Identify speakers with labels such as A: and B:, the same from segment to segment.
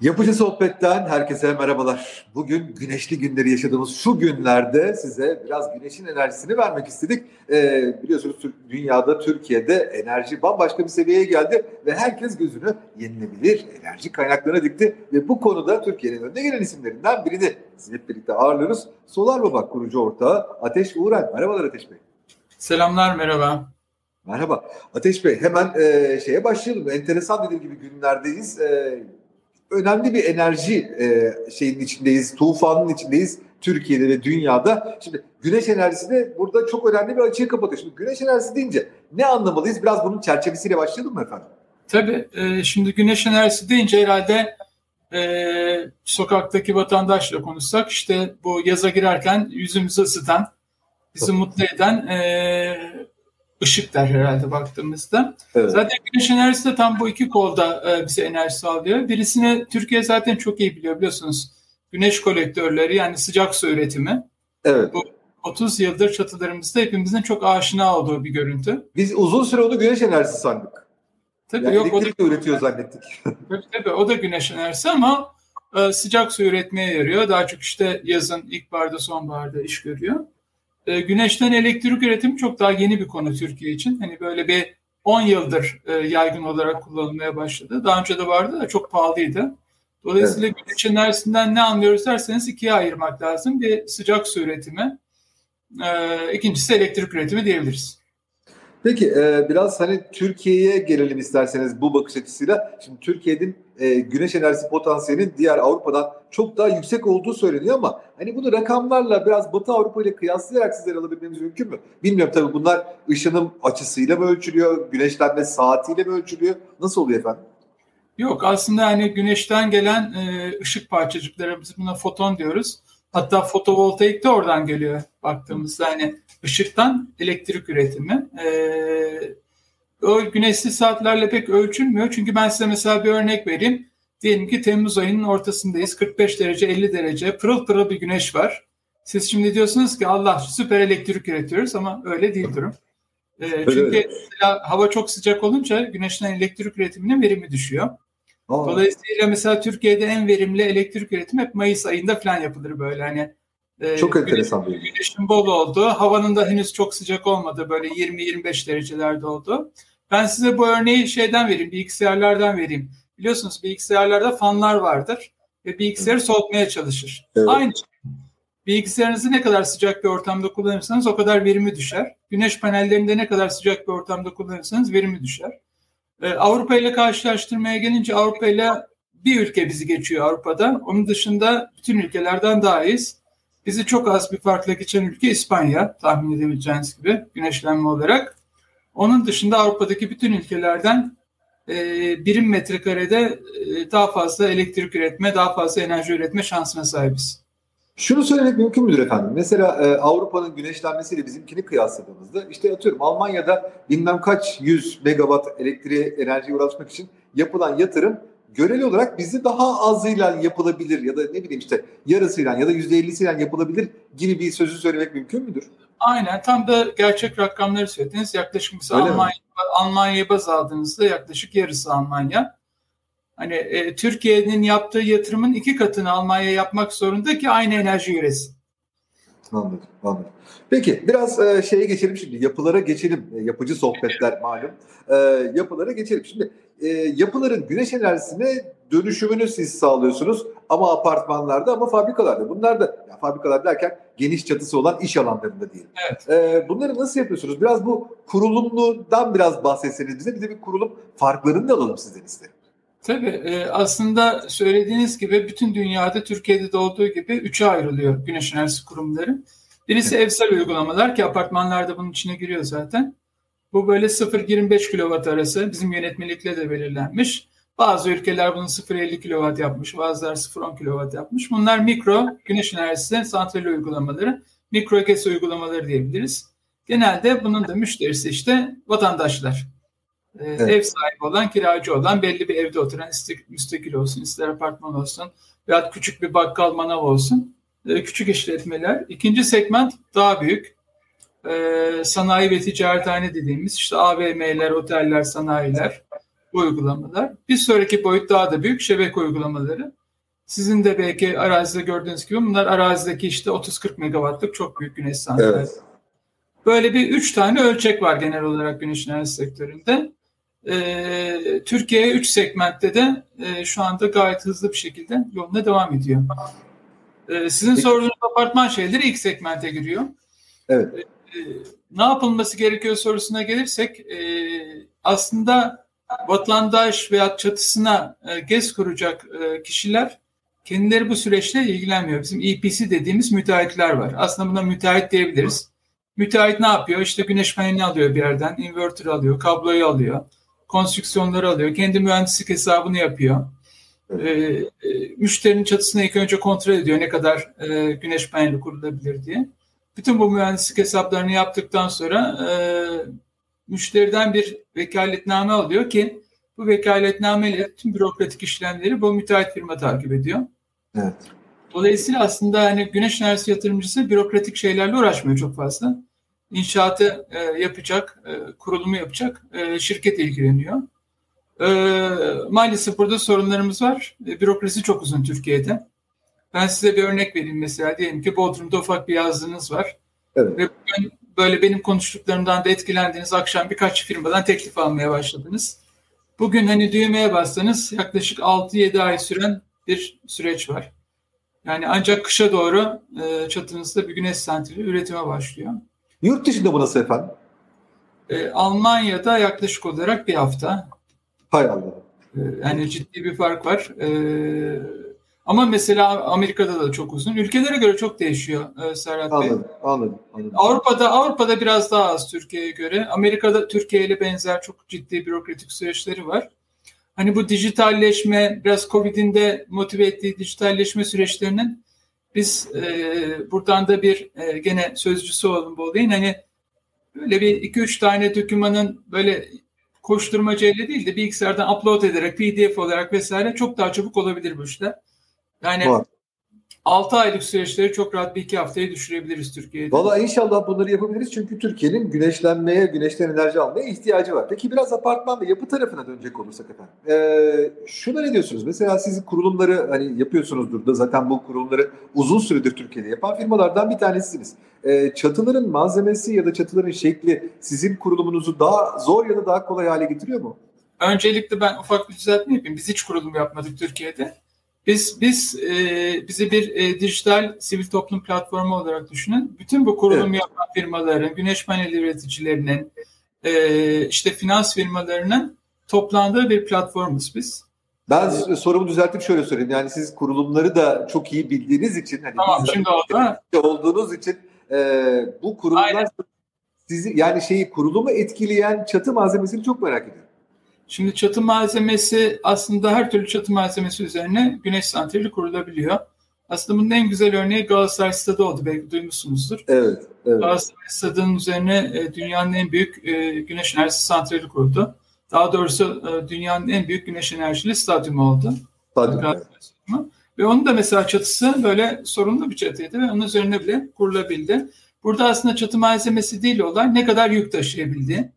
A: Yapıcı Sohbet'ten herkese merhabalar. Bugün güneşli günleri yaşadığımız şu günlerde size biraz güneşin enerjisini vermek istedik. Ee, biliyorsunuz dünyada, Türkiye'de enerji bambaşka bir seviyeye geldi ve herkes gözünü yenilebilir enerji kaynaklarına dikti. Ve bu konuda Türkiye'nin önde gelen isimlerinden birini siz hep birlikte ağırlıyoruz. Solar Baba kurucu ortağı Ateş Uğran. Merhabalar Ateş Bey.
B: Selamlar, merhaba.
A: Merhaba. Ateş Bey hemen e, şeye başlayalım. Enteresan dediğim gibi günlerdeyiz. E, önemli bir enerji e, şeyin içindeyiz, tufanın içindeyiz Türkiye'de ve dünyada. Şimdi güneş enerjisi de burada çok önemli bir açığı kapatıyor. Şimdi güneş enerjisi deyince ne anlamalıyız? Biraz bunun çerçevesiyle başlayalım mı efendim?
B: Tabii. E, şimdi güneş enerjisi deyince herhalde e, sokaktaki vatandaşla konuşsak işte bu yaza girerken yüzümüzü ısıtan, bizi mutlu eden e, ışık der herhalde baktığımızda. Evet. Zaten güneş enerjisi de tam bu iki kolda e, bize enerji sağlıyor. Birisini Türkiye zaten çok iyi biliyor biliyorsunuz. Güneş kolektörleri yani sıcak su üretimi. Evet. Bu 30 yıldır çatılarımızda hepimizin çok aşina olduğu bir görüntü.
A: Biz uzun süre onu güneş enerjisi sandık. Tabii yani yok o da üretiyor zannettik.
B: tabii tabii o da güneş enerjisi ama e, sıcak su üretmeye yarıyor. Daha çok işte yazın, ilkbaharda, sonbaharda iş görüyor. E, güneşten elektrik üretimi çok daha yeni bir konu Türkiye için. Hani böyle bir 10 yıldır e, yaygın olarak kullanılmaya başladı. Daha önce de vardı da çok pahalıydı. Dolayısıyla evet. güneş enerjisinden ne anlıyoruz derseniz ikiye ayırmak lazım. Bir sıcak su üretimi, e, ikincisi elektrik üretimi diyebiliriz.
A: Peki e, biraz hani Türkiye'ye gelelim isterseniz bu bakış açısıyla. Şimdi Türkiye'nin e, güneş enerjisi potansiyelinin diğer Avrupa'dan çok daha yüksek olduğu söyleniyor ama hani bunu rakamlarla biraz Batı Avrupa ile kıyaslayarak sizlere alabilmemiz mümkün mü? Bilmiyorum tabii bunlar ışınım açısıyla mı ölçülüyor, güneşlenme saatiyle mi ölçülüyor? Nasıl oluyor efendim?
B: Yok aslında hani güneşten gelen e, ışık parçacıkları biz buna foton diyoruz. Hatta fotovoltaik de oradan geliyor baktığımızda hani ışıktan elektrik üretimi. Ee, o güneşli saatlerle pek ölçülmüyor. Çünkü ben size mesela bir örnek vereyim. Diyelim ki Temmuz ayının ortasındayız. 45 derece, 50 derece pırıl pırıl bir güneş var. Siz şimdi diyorsunuz ki Allah süper elektrik üretiyoruz ama öyle değil durum. Ee, çünkü hava çok sıcak olunca güneşten elektrik üretiminin verimi düşüyor. Aa. Dolayısıyla mesela Türkiye'de en verimli elektrik üretimi hep Mayıs ayında falan yapılır böyle hani.
A: E, çok enteresan
B: bir Güneşin bol oldu. Havanın da henüz çok sıcak olmadı. Böyle 20-25 derecelerde oldu. Ben size bu örneği şeyden vereyim, bilgisayarlardan vereyim. Biliyorsunuz bilgisayarlarda fanlar vardır ve bilgisayarı soğutmaya çalışır. Evet. Aynı şey. Bilgisayarınızı ne kadar sıcak bir ortamda kullanırsanız o kadar verimi düşer. Güneş panellerinde ne kadar sıcak bir ortamda kullanırsanız verimi düşer. Ee, Avrupa ile karşılaştırmaya gelince Avrupa ile bir ülke bizi geçiyor Avrupa'da. Onun dışında bütün ülkelerden daha iyiyiz. Bizi çok az bir farkla geçen ülke İspanya tahmin edebileceğiniz gibi güneşlenme olarak. Onun dışında Avrupa'daki bütün ülkelerden e, birim metrekarede e, daha fazla elektrik üretme, daha fazla enerji üretme şansına sahibiz.
A: Şunu söylemek mümkün müdür efendim? Mesela e, Avrupa'nın güneşlenmesiyle bizimkini kıyasladığımızda işte atıyorum Almanya'da bilmem kaç yüz megawatt elektriğe enerji ulaşmak için yapılan yatırım göreli olarak bizi daha azıyla yapılabilir ya da ne bileyim işte yarısıyla ya da yüzde ellisiyle yapılabilir gibi bir sözü söylemek mümkün müdür?
B: Aynen tam da gerçek rakamları söylediniz. Yaklaşık mesela Almanya, Almanya'yı baz aldığınızda yaklaşık yarısı Almanya. Hani e, Türkiye'nin yaptığı yatırımın iki katını Almanya yapmak zorunda ki aynı enerji üretsin.
A: Anladım, anladım. Peki biraz e, şeye geçelim şimdi. Yapılara geçelim. E, yapıcı sohbetler malum. E, yapılara geçelim. Şimdi e, yapıların güneş enerjisine dönüşümünü siz sağlıyorsunuz ama apartmanlarda ama fabrikalarda. Bunlar da ya fabrikalar derken geniş çatısı olan iş alanlarında diyelim. Evet. E, bunları nasıl yapıyorsunuz? Biraz bu kurulumludan biraz bahsetseniz bize. Bir de bir kurulum farklarını da alalım sizden isterim.
B: Tabii e, aslında söylediğiniz gibi bütün dünyada Türkiye'de de olduğu gibi üçe ayrılıyor güneş enerjisi kurumları. Birisi evsel uygulamalar ki apartmanlarda bunun içine giriyor zaten. Bu böyle 0-25 kW arası bizim yönetmelikle de belirlenmiş. Bazı ülkeler bunu 0-50 kW yapmış, bazıları 0-10 kW yapmış. Bunlar mikro güneş enerjisi santrali uygulamaları, mikro GES uygulamaları diyebiliriz. Genelde bunun da müşterisi işte vatandaşlar. Ee, evet. Ev sahibi olan, kiracı olan, belli bir evde oturan, müstakil olsun, ister apartman olsun veya küçük bir bakkal manav olsun. Ee, küçük işletmeler. İkinci segment daha büyük. Ee, sanayi ve ticarethane dediğimiz işte AVM'ler, oteller, sanayiler. bu uygulamalar. Bir sonraki boyut daha da büyük şebeke uygulamaları. Sizin de belki arazide gördüğünüz gibi bunlar arazideki işte 30-40 megawattlık çok büyük güneş santrali. Evet. Böyle bir üç tane ölçek var genel olarak güneş enerji sektöründe. Ee, Türkiye üç segmentte de e, şu anda gayet hızlı bir şekilde yoluna devam ediyor. Ee, sizin sorduğunuz apartman şeyleri ilk segmente giriyor.
A: Evet.
B: Ee, ne yapılması gerekiyor sorusuna gelirsek e, aslında vatandaş veya çatısına e, GES kuracak e, kişiler kendileri bu süreçle ilgilenmiyor. Bizim EPC dediğimiz müteahhitler var. Aslında buna müteahhit diyebiliriz. Müteahhit ne yapıyor? İşte güneş panelini alıyor bir yerden, inverter alıyor, kabloyu alıyor, konstrüksiyonları alıyor, kendi mühendislik hesabını yapıyor. Evet. Ee, e, müşterinin çatısını ilk önce kontrol ediyor ne kadar e, güneş paneli kurulabilir diye. Bütün bu mühendislik hesaplarını yaptıktan sonra e, müşteriden bir vekaletname alıyor ki bu vekaletnameyle tüm bürokratik işlemleri bu müteahhit firma takip ediyor.
A: Evet.
B: Dolayısıyla aslında hani güneş enerjisi yatırımcısı bürokratik şeylerle uğraşmıyor çok fazla. İnşaatı e, yapacak, e, kurulumu yapacak e, şirket ilgileniyor. E, maalesef burada sorunlarımız var. E, bürokrasi çok uzun Türkiye'de. Ben size bir örnek vereyim mesela. Diyelim ki Bodrum'da ufak bir yazlığınız var. Evet. Ve bugün böyle benim konuştuklarımdan da etkilendiğiniz akşam birkaç firmadan teklif almaya başladınız. Bugün hani düğmeye bassanız yaklaşık 6-7 ay süren bir süreç var. Yani ancak kışa doğru e, çatınızda bir güneş santrali üretime başlıyor.
A: Yurt dışında bu nasıl efendim?
B: E, Almanya'da yaklaşık olarak bir hafta.
A: Hay Allah.
B: E, yani ciddi bir fark var. E, ama mesela Amerika'da da çok uzun. Ülkelere göre çok değişiyor e, Serhat
A: Bey. Anladım, anladım, anladım.
B: Avrupa'da Avrupa'da biraz daha az Türkiye'ye göre. Amerika'da Türkiye ile benzer çok ciddi bürokratik süreçleri var. Hani bu dijitalleşme, biraz Covid'in de motive ettiği dijitalleşme süreçlerinin biz e, buradan da bir e, gene sözcüsü bu olayın. Hani böyle bir iki üç tane dokümanın böyle koşturmacayla değil de bilgisayardan upload ederek PDF olarak vesaire çok daha çabuk olabilir bu işler. Yani Var. 6 aylık süreçleri çok rahat bir iki haftaya düşürebiliriz Türkiye'de.
A: Valla inşallah bunları yapabiliriz çünkü Türkiye'nin güneşlenmeye, güneşten enerji almaya ihtiyacı var. Peki biraz apartman ve yapı tarafına dönecek olursak efendim. Ee, şuna ne diyorsunuz? Mesela sizin kurulumları hani yapıyorsunuzdur da zaten bu kurulumları uzun süredir Türkiye'de yapan firmalardan bir tanesiniz. Ee, çatıların malzemesi ya da çatıların şekli sizin kurulumunuzu daha zor ya da daha kolay hale getiriyor mu?
B: Öncelikle ben ufak bir düzeltme yapayım. Biz hiç kurulum yapmadık Türkiye'de. Biz biz e, bizi bir e, dijital sivil toplum platformu olarak düşünün. Bütün bu kurulum evet. yapan firmaların, güneş paneli üreticilerinin, e, işte finans firmalarının toplandığı bir platformuz biz.
A: Ben ee, sorumu düzeltip şöyle söyleyeyim. Yani siz kurulumları da çok iyi bildiğiniz için, hani
B: tamam, şimdi oldu.
A: olduğunuz için e, bu kurulumlar Aynen. sizi yani şeyi kurulumu etkileyen çatı malzemesini çok merak ediyorum.
B: Şimdi çatı malzemesi aslında her türlü çatı malzemesi üzerine güneş santrali kurulabiliyor. Aslında bunun en güzel örneği Galatasaray Stadı oldu. Belki duymuşsunuzdur.
A: Evet. evet.
B: Galatasaray Stadı'nın üzerine e, dünyanın en büyük e, güneş enerjisi santrali kuruldu. Daha doğrusu e, dünyanın en büyük güneş enerjili stadyumu oldu.
A: Stadyum. Evet.
B: Ve onun da mesela çatısı böyle sorunlu bir çatıydı ve onun üzerine bile kurulabildi. Burada aslında çatı malzemesi değil olay ne kadar yük taşıyabildiği.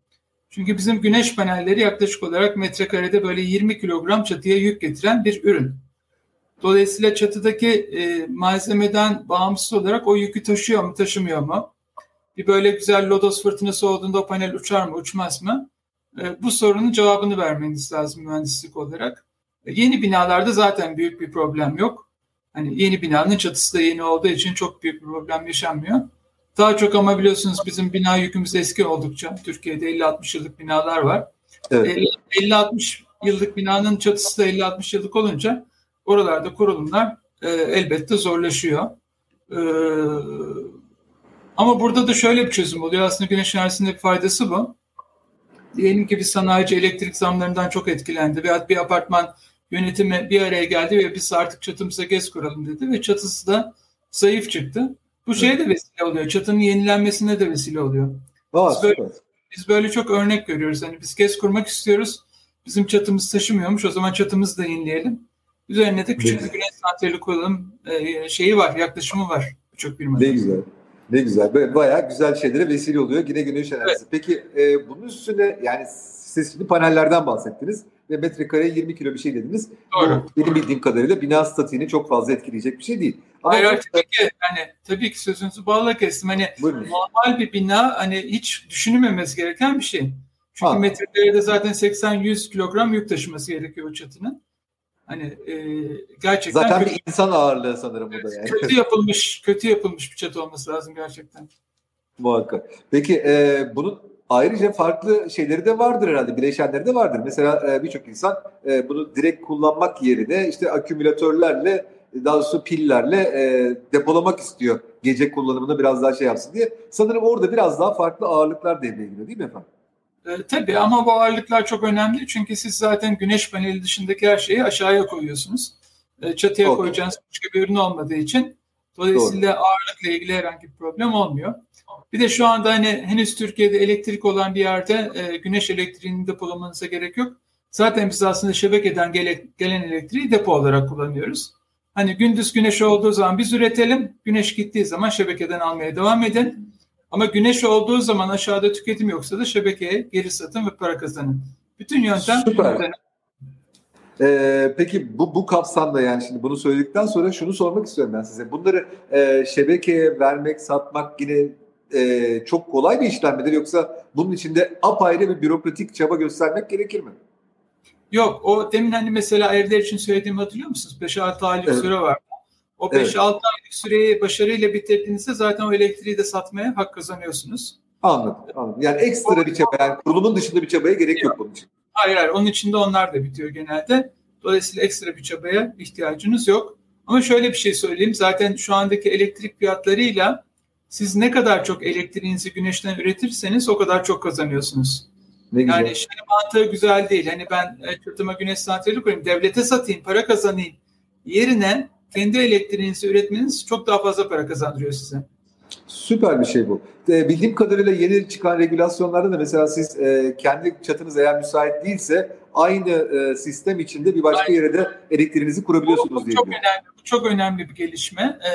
B: Çünkü bizim güneş panelleri yaklaşık olarak metrekarede böyle 20 kilogram çatıya yük getiren bir ürün. Dolayısıyla çatıdaki e, malzemeden bağımsız olarak o yükü taşıyor mu, taşımıyor mu? Bir böyle güzel lodos fırtınası olduğunda o panel uçar mı, uçmaz mı? E, bu sorunun cevabını vermeniz lazım mühendislik olarak. E, yeni binalarda zaten büyük bir problem yok. Hani yeni binanın çatısı da yeni olduğu için çok büyük bir problem yaşanmıyor. Daha çok ama biliyorsunuz bizim bina yükümüz eski oldukça. Türkiye'de 50-60 yıllık binalar var. Evet. 50-60 yıllık binanın çatısı da 50-60 yıllık olunca oralarda kurulumlar e, elbette zorlaşıyor. E, ama burada da şöyle bir çözüm oluyor. Aslında güneş enerjisinin bir faydası bu. Diyelim ki bir sanayici elektrik zamlarından çok etkilendi veya bir apartman yönetimi bir araya geldi ve biz artık çatımıza gez kuralım dedi ve çatısı da zayıf çıktı. Bu şeye de vesile oluyor. Çatının yenilenmesine de vesile oluyor.
A: Aa, biz,
B: böyle, biz böyle çok örnek görüyoruz. Hani biz kez kurmak istiyoruz. Bizim çatımız taşımıyormuş. O zaman çatımızı da yenileyelim. Üzerine de küçük bir güneş santrali koyalım e, şeyi var, yaklaşımı var birçok firmada.
A: Ne güzel. Ne güzel. Böyle bayağı güzel şeylere vesile oluyor. Yine güneş enerjisi. Evet. Peki e, bunun üstüne yani siz şimdi panellerden bahsettiniz. Ve metrekare 20 kilo bir şey dediniz.
B: Doğru.
A: Bu benim bildiğim kadarıyla bina statiğini çok fazla etkileyecek bir şey değil.
B: Ama Hayır, tabii ki hani tabii ki sözünüzü bağla kestim. Hani Buyurun. normal bir bina hani hiç düşünülmemesi gereken bir şey. Çünkü ha. metrekarede zaten 80-100 kilogram yük taşıması gerekiyor o çatının. Hani e, gerçekten
A: zaten kötü, bir insan ağırlığı sanırım bu da yani.
B: Kötü yapılmış, kötü yapılmış bir çatı olması lazım gerçekten.
A: Muhakkak. Peki e, bunun ayrıca farklı şeyleri de vardır herhalde, bileşenleri de vardır. Mesela e, birçok insan e, bunu direkt kullanmak yerine işte akümülatörlerle daha doğrusu pillerle e, depolamak istiyor. Gece kullanımında biraz daha şey yapsın diye. Sanırım orada biraz daha farklı ağırlıklar devreye giriyor değil mi efendim?
B: E, tabii ama bu ağırlıklar çok önemli çünkü siz zaten güneş paneli dışındaki her şeyi aşağıya koyuyorsunuz. E, çatıya okay. koyacağınız başka bir ürün olmadığı için dolayısıyla Doğru. ağırlıkla ilgili herhangi bir problem olmuyor. Bir de şu anda hani henüz Türkiye'de elektrik olan bir yerde e, güneş elektriğini depolamanıza gerek yok. Zaten biz aslında şebekeden gele, gelen elektriği depo olarak kullanıyoruz. Hani gündüz güneş olduğu zaman biz üretelim, güneş gittiği zaman şebekeden almaya devam edin. Ama güneş olduğu zaman aşağıda tüketim yoksa da şebekeye geri satın ve para kazanın. Bütün yöntem
A: Süper. Ee, peki bu bu kapsamda yani şimdi bunu söyledikten sonra şunu sormak istiyorum ben size. Bunları e, şebekeye vermek, satmak yine e, çok kolay bir işlem midir yoksa bunun içinde apayrı bir bürokratik çaba göstermek gerekir mi?
B: Yok o demin hani mesela evler için söylediğimi hatırlıyor musunuz? 5-6 aylık evet. süre var. O 5-6 evet. aylık süreyi başarıyla bitirdiğinizde zaten o elektriği de satmaya hak kazanıyorsunuz.
A: Anladım. anladım. Yani ekstra o, bir çaba, yani kurulumun dışında bir çabaya gerek yok, yok bunun için.
B: Hayır hayır, onun içinde onlar da bitiyor genelde. Dolayısıyla ekstra bir çabaya ihtiyacınız yok. Ama şöyle bir şey söyleyeyim. Zaten şu andaki elektrik fiyatlarıyla siz ne kadar çok elektriğinizi güneşten üretirseniz o kadar çok kazanıyorsunuz. Ne güzel. Yani şey mantığı güzel değil. Hani ben çatıma güneş santrali koyayım, devlete satayım, para kazanayım. Yerine kendi elektriğinizi üretmeniz çok daha fazla para kazandırıyor size.
A: Süper bir şey bu. E, bildiğim kadarıyla yeni çıkan regülasyonlarda da mesela siz e, kendi çatınız eğer müsait değilse aynı e, sistem içinde bir başka Aynen. yere de elektriğinizi kurabiliyorsunuz bu, bu diye.
B: Çok önemli, bu çok önemli bir gelişme. E,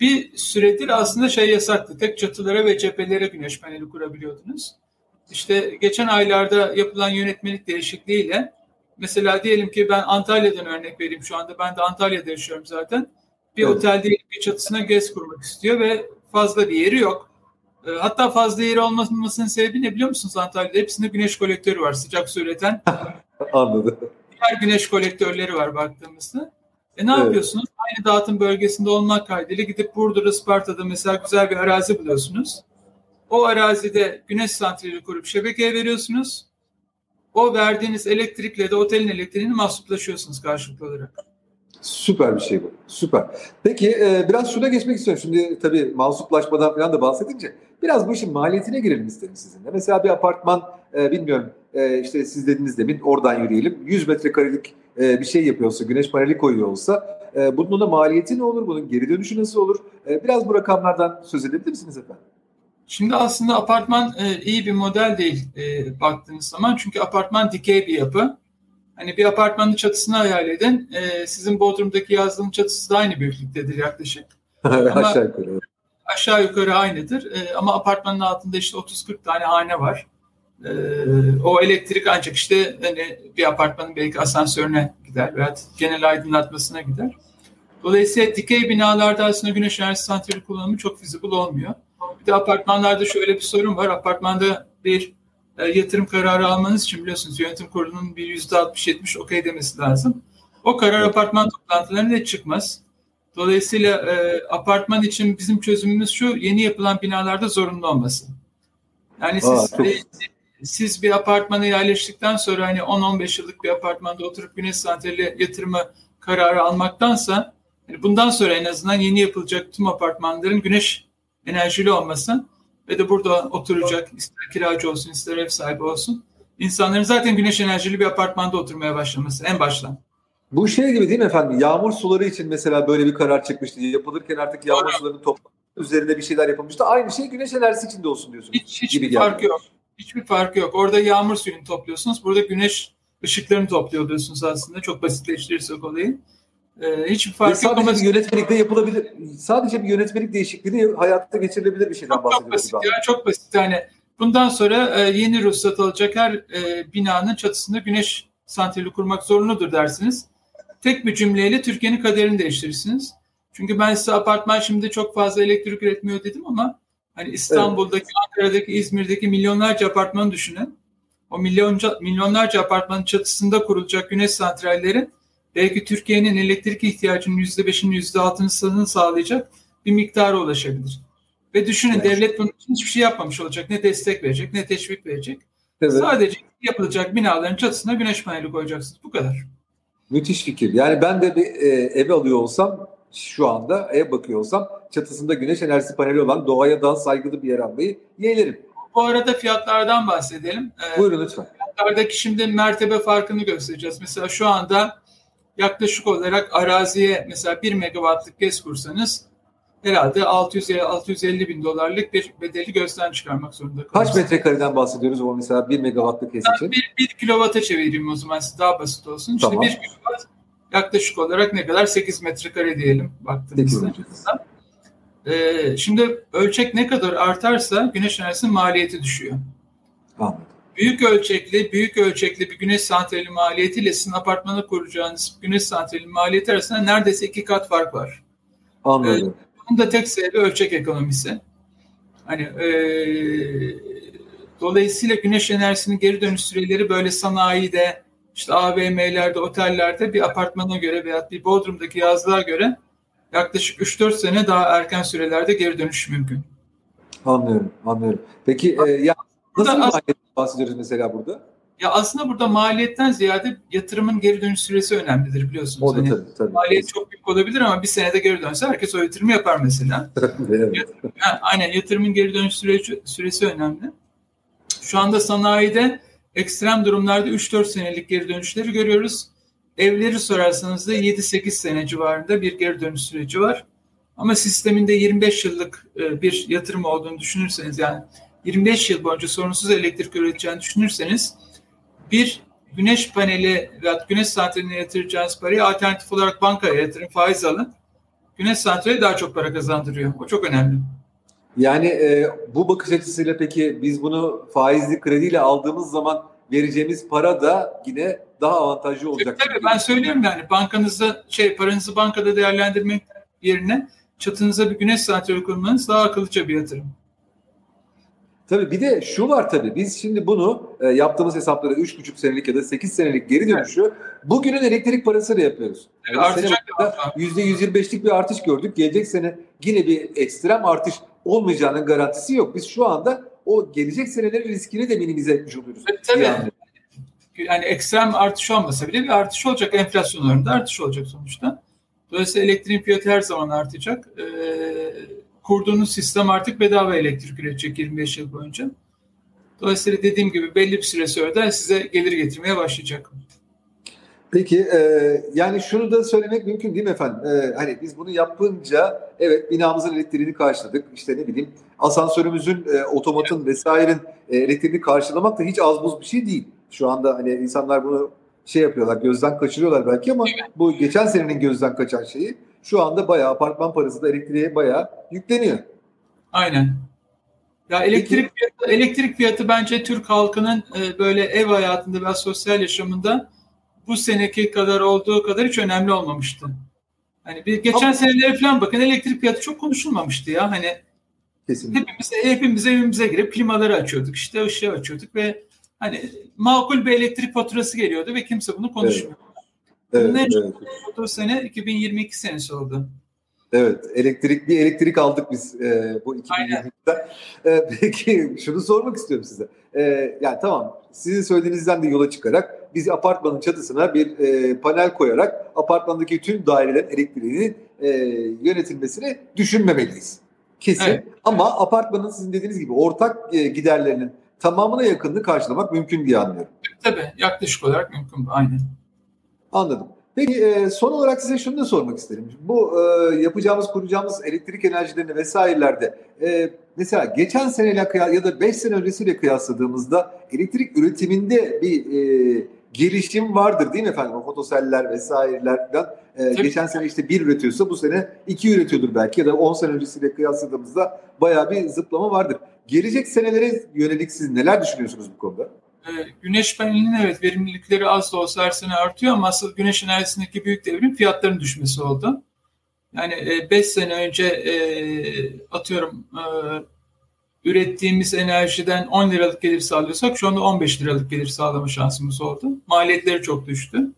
B: bir süredir aslında şey yasaktı. Tek çatılara ve cephelere güneş paneli kurabiliyordunuz. İşte geçen aylarda yapılan yönetmelik değişikliğiyle mesela diyelim ki ben Antalya'dan örnek vereyim şu anda. Ben de Antalya'da yaşıyorum zaten. Bir evet. otel değil bir çatısına GES kurmak istiyor ve fazla bir yeri yok. Ee, hatta fazla yeri olmamasının sebebi ne biliyor musunuz Antalya'da? Hepsinde güneş kolektörü var sıcak su üreten.
A: Anladım.
B: Diğer güneş kolektörleri var baktığımızda. E ne evet. yapıyorsunuz? Aynı dağıtım bölgesinde olmak kaydıyla gidip Burdur'da, Sparta'da mesela güzel bir arazi buluyorsunuz. O arazide güneş santrali kurup şebekeye veriyorsunuz. O verdiğiniz elektrikle de otelin elektriğini mahsuplaşıyorsunuz karşılıklı olarak.
A: Süper bir şey bu. Süper. Peki e, biraz şuna geçmek istiyorum. Şimdi tabii mahsuplaşmadan falan da bahsedince biraz bu işin maliyetine girelim isterim sizinle. Mesela bir apartman e, bilmiyorum e, işte siz dediniz demin oradan yürüyelim. 100 metrekarelik e, bir şey yapıyorsa, güneş paneli koyuyor olsa e, bunun da maliyeti ne olur? Bunun geri dönüşü nasıl olur? E, biraz bu rakamlardan söz edebilir misiniz efendim?
B: Şimdi aslında apartman e, iyi bir model değil e, baktığınız zaman. Çünkü apartman dikey bir yapı. Hani bir apartmanın çatısını hayal edin. E, sizin Bodrum'daki yazdığın çatısı da aynı büyüklüktedir yaklaşık.
A: aşağı yukarı.
B: Aşağı yukarı aynıdır. E, ama apartmanın altında işte 30-40 tane hane var. E, o elektrik ancak işte hani bir apartmanın belki asansörüne gider veya genel aydınlatmasına gider. Dolayısıyla dikey binalarda aslında güneş enerjisi santrali kullanımı çok fizibil olmuyor. Bir de apartmanlarda şöyle bir sorun var. Apartmanda bir e, yatırım kararı almanız için biliyorsunuz yönetim kurulunun bir yüzde 60-70 okey demesi lazım. O karar apartman toplantılarında çıkmaz. Dolayısıyla e, apartman için bizim çözümümüz şu yeni yapılan binalarda zorunlu olması. Yani siz Aa, çok... siz bir apartmana yerleştikten sonra hani 10-15 yıllık bir apartmanda oturup güneş santrali yatırımı kararı almaktansa yani bundan sonra en azından yeni yapılacak tüm apartmanların güneş enerjili olması ve de burada oturacak ister kiracı olsun ister ev sahibi olsun insanların zaten güneş enerjili bir apartmanda oturmaya başlaması en baştan.
A: Bu şey gibi değil mi efendim? Yağmur suları için mesela böyle bir karar çıkmıştı. Yapılırken artık yağmur sularının toplanması üzerinde bir şeyler yapılmıştı. Aynı şey güneş enerjisi için de olsun diyorsunuz.
B: Hiç, hiçbir gibi fark yok. Hiçbir fark yok. Orada yağmur suyunu topluyorsunuz. Burada güneş ışıklarını topluyor diyorsunuz aslında. Çok basitleştirirsek olayı. Ee, hiçbir fark
A: sadece yok ama... bir yönetmelikte yapılabilir. Sadece bir yönetmelik değişikliği hayatta geçirilebilir bir şeyden çok, bahsediyoruz.
B: Çok basit ya, çok basit. Yani bundan sonra e, yeni ruhsat alacak her e, binanın çatısında güneş santrali kurmak zorunludur dersiniz. Tek bir cümleyle Türkiye'nin kaderini değiştirirsiniz. Çünkü ben size apartman şimdi çok fazla elektrik üretmiyor dedim ama hani İstanbul'daki, evet. Ankara'daki, İzmir'deki milyonlarca apartmanı düşünün. O milyonca, milyonlarca apartmanın çatısında kurulacak güneş santralleri belki Türkiye'nin elektrik ihtiyacının %5'ini %6'sını sağlayacak bir miktara ulaşabilir. Ve düşünün evet. devlet bunun için hiçbir şey yapmamış olacak. Ne destek verecek ne teşvik verecek. Evet. Sadece yapılacak binaların çatısına güneş paneli koyacaksınız. Bu kadar.
A: Müthiş fikir. Yani ben de bir e, ev alıyor olsam şu anda ev bakıyor olsam çatısında güneş enerjisi paneli olan doğaya daha saygılı bir yer almayı yeğlerim.
B: Bu arada fiyatlardan bahsedelim.
A: Ee, Buyurun lütfen.
B: Fiyatlardaki şimdi mertebe farkını göstereceğiz. Mesela şu anda yaklaşık olarak araziye mesela 1 megawattlık gez kursanız herhalde 600 650 bin dolarlık bir bedeli gözden çıkarmak zorunda
A: kalırız. Kaç metrekareden bahsediyoruz o mesela 1 megawattlık gez için?
B: 1, 1 kilowata çevireyim o zaman daha basit olsun. Tamam. İşte 1 kilowatt yaklaşık olarak ne kadar? 8 metrekare diyelim baktığımızda. Ee, şimdi ölçek ne kadar artarsa güneş enerjisinin maliyeti düşüyor.
A: Anladım.
B: Büyük ölçekli, büyük ölçekli bir güneş santrali maliyetiyle sizin apartmanı kuracağınız güneş santrali maliyeti arasında neredeyse iki kat fark var.
A: Anladım.
B: Ee, bunun da tek sebebi ölçek ekonomisi. Hani e, dolayısıyla güneş enerjisinin geri dönüş süreleri böyle sanayide, işte AVM'lerde, otellerde bir apartmana göre veya bir Bodrum'daki yazlığa göre yaklaşık 3-4 sene daha erken sürelerde geri dönüş mümkün.
A: Anlıyorum, anlıyorum. Peki e, ya nasıl bir maliyet bahsediyoruz mesela burada?
B: Ya aslında burada maliyetten ziyade yatırımın geri dönüş süresi önemlidir biliyorsunuz.
A: O da hani tabii, tabii.
B: Maliyet çok büyük olabilir ama bir senede geri dönse herkes o yatırımı yapar mesela. evet. Yatırım, yani, aynen yatırımın geri dönüş süreci, süresi önemli. Şu anda sanayide ekstrem durumlarda 3-4 senelik geri dönüşleri görüyoruz. Evleri sorarsanız da 7-8 sene civarında bir geri dönüş süreci var. Ama sisteminde 25 yıllık e, bir yatırım olduğunu düşünürseniz yani 25 yıl boyunca sorunsuz elektrik üreteceğini düşünürseniz bir güneş paneli veya güneş santraline yatıracağınız parayı alternatif olarak bankaya yatırın, faiz alın. Güneş santrali daha çok para kazandırıyor. O çok önemli.
A: Yani e, bu bakış açısıyla peki biz bunu faizli krediyle aldığımız zaman vereceğimiz para da yine daha avantajlı olacak.
B: Tabii, tabii ben söylüyorum yani bankanızda şey paranızı bankada değerlendirmek yerine çatınıza bir güneş santrali kurmanız daha akıllıca bir yatırım.
A: Tabii bir de şu var tabii biz şimdi bunu e, yaptığımız hesaplara 3,5 senelik ya da 8 senelik geri dönüşü evet. bugünün elektrik parasıyla yapıyoruz.
B: Evet, yani artacak
A: %125'lik bir artış gördük. Gelecek sene yine bir ekstrem artış olmayacağının garantisi yok. Biz şu anda o gelecek senelerin riskini de minimize etmiş oluyoruz.
B: Tabii. Yani. yani ekstrem artış olmasa bile bir artış olacak. Enflasyon oranında artış olacak sonuçta. Dolayısıyla elektriğin fiyatı her zaman artacak. Ee, kurduğunuz sistem artık bedava elektrik üretecek 25 yıl boyunca. Dolayısıyla dediğim gibi belli bir süre sonra da size gelir getirmeye başlayacak.
A: Peki e, yani şunu da söylemek mümkün değil mi efendim? E, hani biz bunu yapınca evet binamızın elektriğini karşıladık. İşte ne bileyim asansörümüzün, e, otomatın vesairenin e, elektriğini karşılamak da hiç az buz bir şey değil. Şu anda hani insanlar bunu şey yapıyorlar, gözden kaçırıyorlar belki ama bu geçen senenin gözden kaçan şeyi şu anda bayağı apartman parası da elektriğe bayağı yükleniyor.
B: Aynen. Ya elektrik Peki. fiyatı, elektrik fiyatı bence Türk halkının e, böyle ev hayatında ve sosyal yaşamında bu seneki kadar olduğu kadar hiç önemli olmamıştı. Hani bir geçen Ama, senelere falan bakın elektrik fiyatı çok konuşulmamıştı ya. Hani Kesinlikle. hepimiz hepimiz evimize girip klimaları açıyorduk işte ışığı açıyorduk ve hani makul bir elektrik faturası geliyordu ve kimse bunu konuşmuyor. Evet. Bunun evet, evet. sene 2022 senesi oldu.
A: Evet, elektrik bir elektrik aldık biz e, bu 2020'de. E, peki şunu sormak istiyorum size. E, yani tamam, sizin söylediğinizden de yola çıkarak biz apartmanın çatısına bir e, panel koyarak apartmandaki tüm dairelerin elektriğinin e, yönetilmesini düşünmemeliyiz. Kesin. Evet. Ama apartmanın sizin dediğiniz gibi ortak e, giderlerinin tamamına yakınını karşılamak mümkün diye anlıyorum.
B: Tabii, yaklaşık olarak mümkün. Aynen.
A: Anladım. Peki e, son olarak size şunu da sormak isterim. Bu e, yapacağımız, kuracağımız elektrik enerjilerini vesairelerde e, mesela geçen seneyle ya da 5 sene öncesiyle kıyasladığımızda elektrik üretiminde bir e, gelişim vardır değil mi efendim? O fotoseller vesairelerden e, geçen sene işte bir üretiyorsa bu sene iki üretiyordur belki ya da 10 sene öncesiyle kıyasladığımızda bayağı bir zıplama vardır. Gelecek senelere yönelik siz neler düşünüyorsunuz bu konuda?
B: E, güneş panelinin evet verimlilikleri az da olsa her sene artıyor ama asıl güneş enerjisindeki büyük devrim fiyatların düşmesi oldu. Yani 5 e, sene önce e, atıyorum e, ürettiğimiz enerjiden 10 liralık gelir sağlıyorsak şu anda 15 liralık gelir sağlama şansımız oldu. Maliyetleri çok düştü.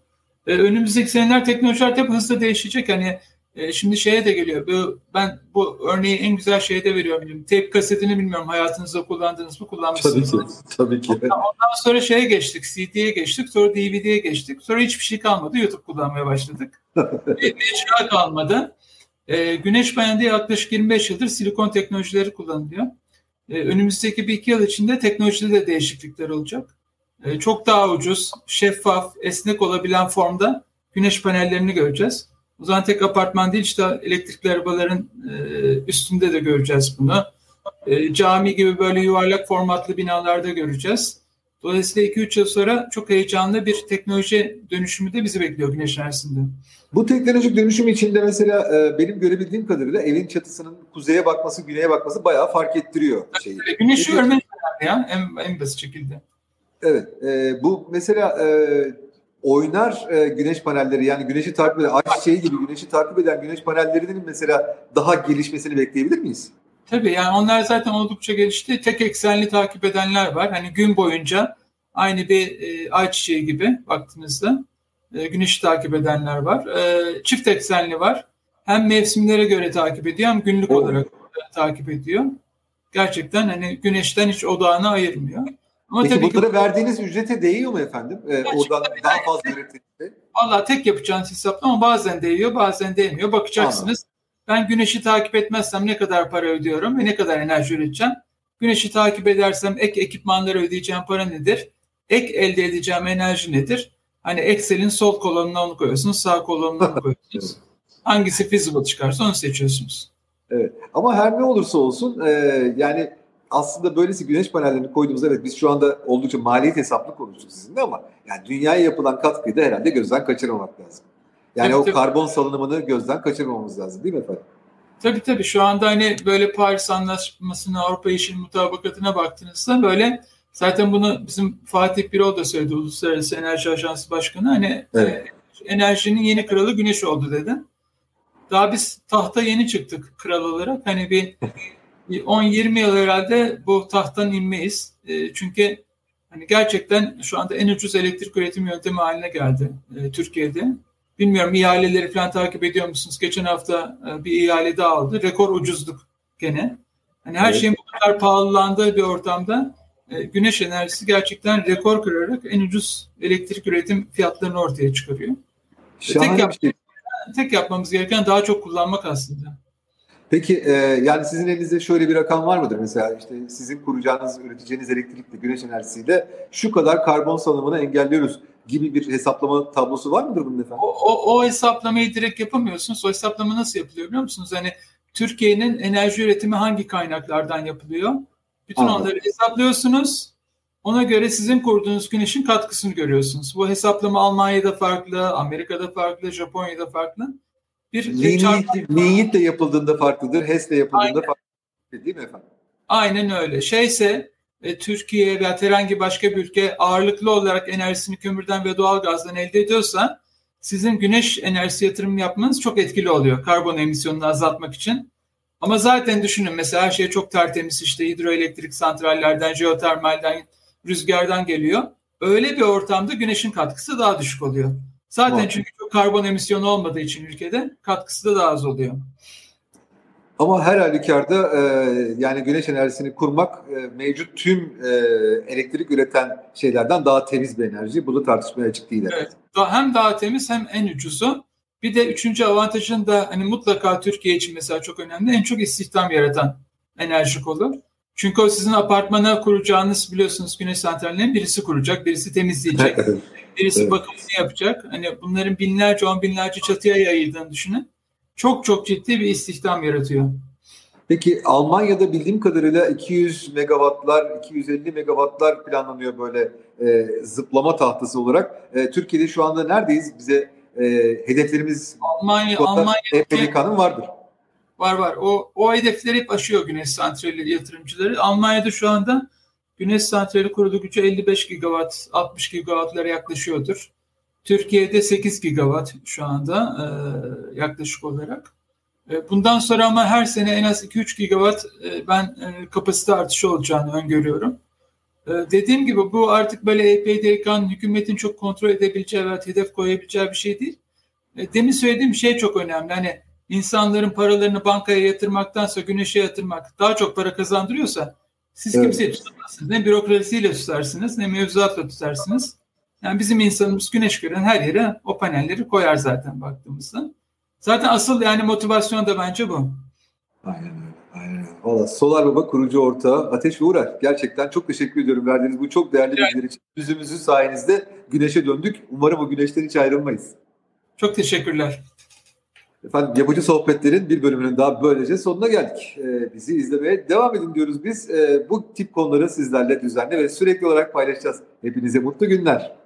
B: E, önümüzdeki seneler teknolojiler hep hızlı değişecek. Hani e, şimdi şeye de geliyor. Bu, ben bu örneği en güzel şeyde veriyorum. Tape kasetini bilmiyorum hayatınızda kullandınız mı kullanmışsınız.
A: Tabii ki. Tabii ki.
B: Ondan, ondan sonra şeye geçtik. CD'ye geçtik. Sonra DVD'ye geçtik. Sonra hiçbir şey kalmadı. YouTube kullanmaya başladık. Mecra kalmadı. E, güneş panelde yaklaşık 25 yıldır silikon teknolojileri kullanılıyor. E, önümüzdeki bir iki yıl içinde teknolojide de değişiklikler olacak. E, çok daha ucuz, şeffaf, esnek olabilen formda güneş panellerini göreceğiz. O zaman tek apartman değil işte elektrikli arabaların e, üstünde de göreceğiz bunu. Cami gibi böyle yuvarlak formatlı binalarda göreceğiz. Dolayısıyla 2-3 yıl sonra çok heyecanlı bir teknoloji dönüşümü de bizi bekliyor güneş enerjisinde.
A: Bu teknolojik dönüşüm içinde mesela e, benim görebildiğim kadarıyla evin çatısının kuzeye bakması, güneye bakması bayağı fark ettiriyor. Şeyi.
B: Güneşi görmek ya en, en basit şekilde.
A: Evet. E, bu mesela e, oynar e, güneş panelleri yani güneşi takip eden ayçiçeği gibi güneşi takip eden güneş panellerinin mesela daha gelişmesini bekleyebilir miyiz?
B: Tabii yani onlar zaten oldukça gelişti. Tek eksenli takip edenler var. Hani gün boyunca aynı bir e, ayçiçeği gibi baktığınızda e, güneşi takip edenler var. E, çift eksenli var. Hem mevsimlere göre takip ediyor hem günlük oh. olarak takip ediyor. Gerçekten hani güneşten hiç odağını ayırmıyor.
A: Ama Peki tabii bunlara ki, verdiğiniz ücrete değiyor mu efendim? Ee, oradan daha fazla üretildi.
B: Valla tek yapacağınız hesaplama bazen değiyor bazen değmiyor. Bakacaksınız. Ben güneşi takip etmezsem ne kadar para ödüyorum ve ne kadar enerji üreteceğim? Güneşi takip edersem ek ekipmanlara ödeyeceğim para nedir? Ek elde edeceğim enerji nedir? Hani Excel'in sol kolonuna onu koyuyorsunuz, sağ kolonuna onu koyuyorsunuz. Hangisi feasible çıkarsa onu seçiyorsunuz.
A: Evet. Ama her ne olursa olsun e, yani aslında böylesi güneş panellerini koyduğumuz evet biz şu anda oldukça maliyet hesaplı konuştuk sizinle ama yani dünyaya yapılan katkıyı da herhalde gözden kaçırmamak lazım. Yani tabii, o tabii. karbon salınımını gözden kaçırmamamız lazım değil mi efendim?
B: Tabii tabii şu anda hani böyle Paris Anlaşması'na Avrupa Yeşil Mutabakatı'na baktığınızda böyle zaten bunu bizim Fatih Birol da söyledi Uluslararası Enerji Ajansı Başkanı hani evet. e, enerjinin yeni kralı güneş oldu dedi. Daha biz tahta yeni çıktık kral olarak. Hani bir 10-20 yıl herhalde bu tahttan inmeyiz. E, çünkü hani gerçekten şu anda en ucuz elektrik üretim yöntemi haline geldi e, Türkiye'de. Bilmiyorum ihaleleri falan takip ediyor musunuz? Geçen hafta e, bir ihale daha aldı. Rekor ucuzluk gene. Hani her evet. şeyin bu kadar pahalılandığı bir ortamda e, güneş enerjisi gerçekten rekor kırarak en ucuz elektrik üretim fiyatlarını ortaya çıkarıyor. Şahane tek, yap- şey. tek yapmamız gereken daha çok kullanmak aslında.
A: Peki e, yani sizin elinizde şöyle bir rakam var mıdır? Mesela işte sizin kuracağınız, üreteceğiniz elektrikli güneş enerjisiyle şu kadar karbon salımını engelliyoruz gibi bir hesaplama tablosu var mıdır bunun efendim?
B: O, o, o hesaplamayı direkt yapamıyorsunuz. O hesaplama nasıl yapılıyor biliyor musunuz? Hani Türkiye'nin enerji üretimi hangi kaynaklardan yapılıyor? Bütün Anladım. onları hesaplıyorsunuz. Ona göre sizin kurduğunuz güneşin katkısını görüyorsunuz. Bu hesaplama Almanya'da farklı, Amerika'da farklı, Japonya'da farklı
A: bir Linyit de yapıldığında farklıdır, HES de yapıldığında Aynen. farklıdır değil mi efendim?
B: Aynen öyle. Şeyse e, Türkiye veya herhangi başka bir ülke ağırlıklı olarak enerjisini kömürden ve doğal gazdan elde ediyorsa sizin güneş enerjisi yatırım yapmanız çok etkili oluyor karbon emisyonunu azaltmak için. Ama zaten düşünün mesela her şey çok tertemiz işte hidroelektrik santrallerden, jeotermalden, rüzgardan geliyor. Öyle bir ortamda güneşin katkısı daha düşük oluyor. Zaten çünkü çok karbon emisyonu olmadığı için ülkede katkısı da daha az oluyor.
A: Ama her halükarda e, yani güneş enerjisini kurmak e, mevcut tüm e, elektrik üreten şeylerden daha temiz bir enerji. Bu da tartışmaya açık değil.
B: Evet. Hem daha temiz hem en ucuzu. Bir de üçüncü avantajın da hani mutlaka Türkiye için mesela çok önemli. En çok istihdam yaratan enerji kolu. Çünkü o sizin apartmana kuracağınız biliyorsunuz güneş santralinin birisi kuracak, birisi temizleyecek. Birisi evet. bakımını yapacak. Hani bunların binlerce, on binlerce çatıya yayıldığını düşünün. Çok çok ciddi bir istihdam yaratıyor.
A: Peki Almanya'da bildiğim kadarıyla 200 megawattlar, 250 megawattlar planlanıyor böyle e, zıplama tahtası olarak. E, Türkiye'de şu anda neredeyiz? Bize e, hedeflerimiz
B: Almanya, Almanya
A: EPDK'nın vardır.
B: Var var. O, o hedefleri hep aşıyor güneş santrali yatırımcıları. Almanya'da şu anda Güneş santrali kurulu gücü 55 gigawatt, 60 gigawattlara yaklaşıyordur. Türkiye'de 8 gigawatt şu anda e, yaklaşık olarak. E, bundan sonra ama her sene en az 2-3 gigawatt e, ben e, kapasite artışı olacağını öngörüyorum. E, dediğim gibi bu artık böyle EPDK'nın hükümetin çok kontrol edebileceği ve hedef koyabileceği bir şey değil. E, demin söylediğim şey çok önemli. Hani insanların paralarını bankaya yatırmaktansa güneşe yatırmak daha çok para kazandırıyorsa siz evet. kimseyi tutamazsınız. Ne bürokrasiyle tutarsınız ne mevzuatla tutarsınız. Yani bizim insanımız güneş gören her yere o panelleri koyar zaten baktığımızda. Zaten asıl yani motivasyon da bence bu.
A: Aynen öyle. Aynen öyle. Valla Solar Baba kurucu ortağı Ateş Uğrar. Gerçekten çok teşekkür ediyorum verdiğiniz bu çok değerli bilgiler için. Yüzümüzün sayenizde güneşe döndük. Umarım o güneşten hiç ayrılmayız.
B: Çok teşekkürler.
A: Efendim yapıcı sohbetlerin bir bölümünün daha böylece sonuna geldik. Ee, bizi izlemeye devam edin diyoruz biz. Ee, bu tip konuları sizlerle düzenli ve sürekli olarak paylaşacağız. Hepinize mutlu günler.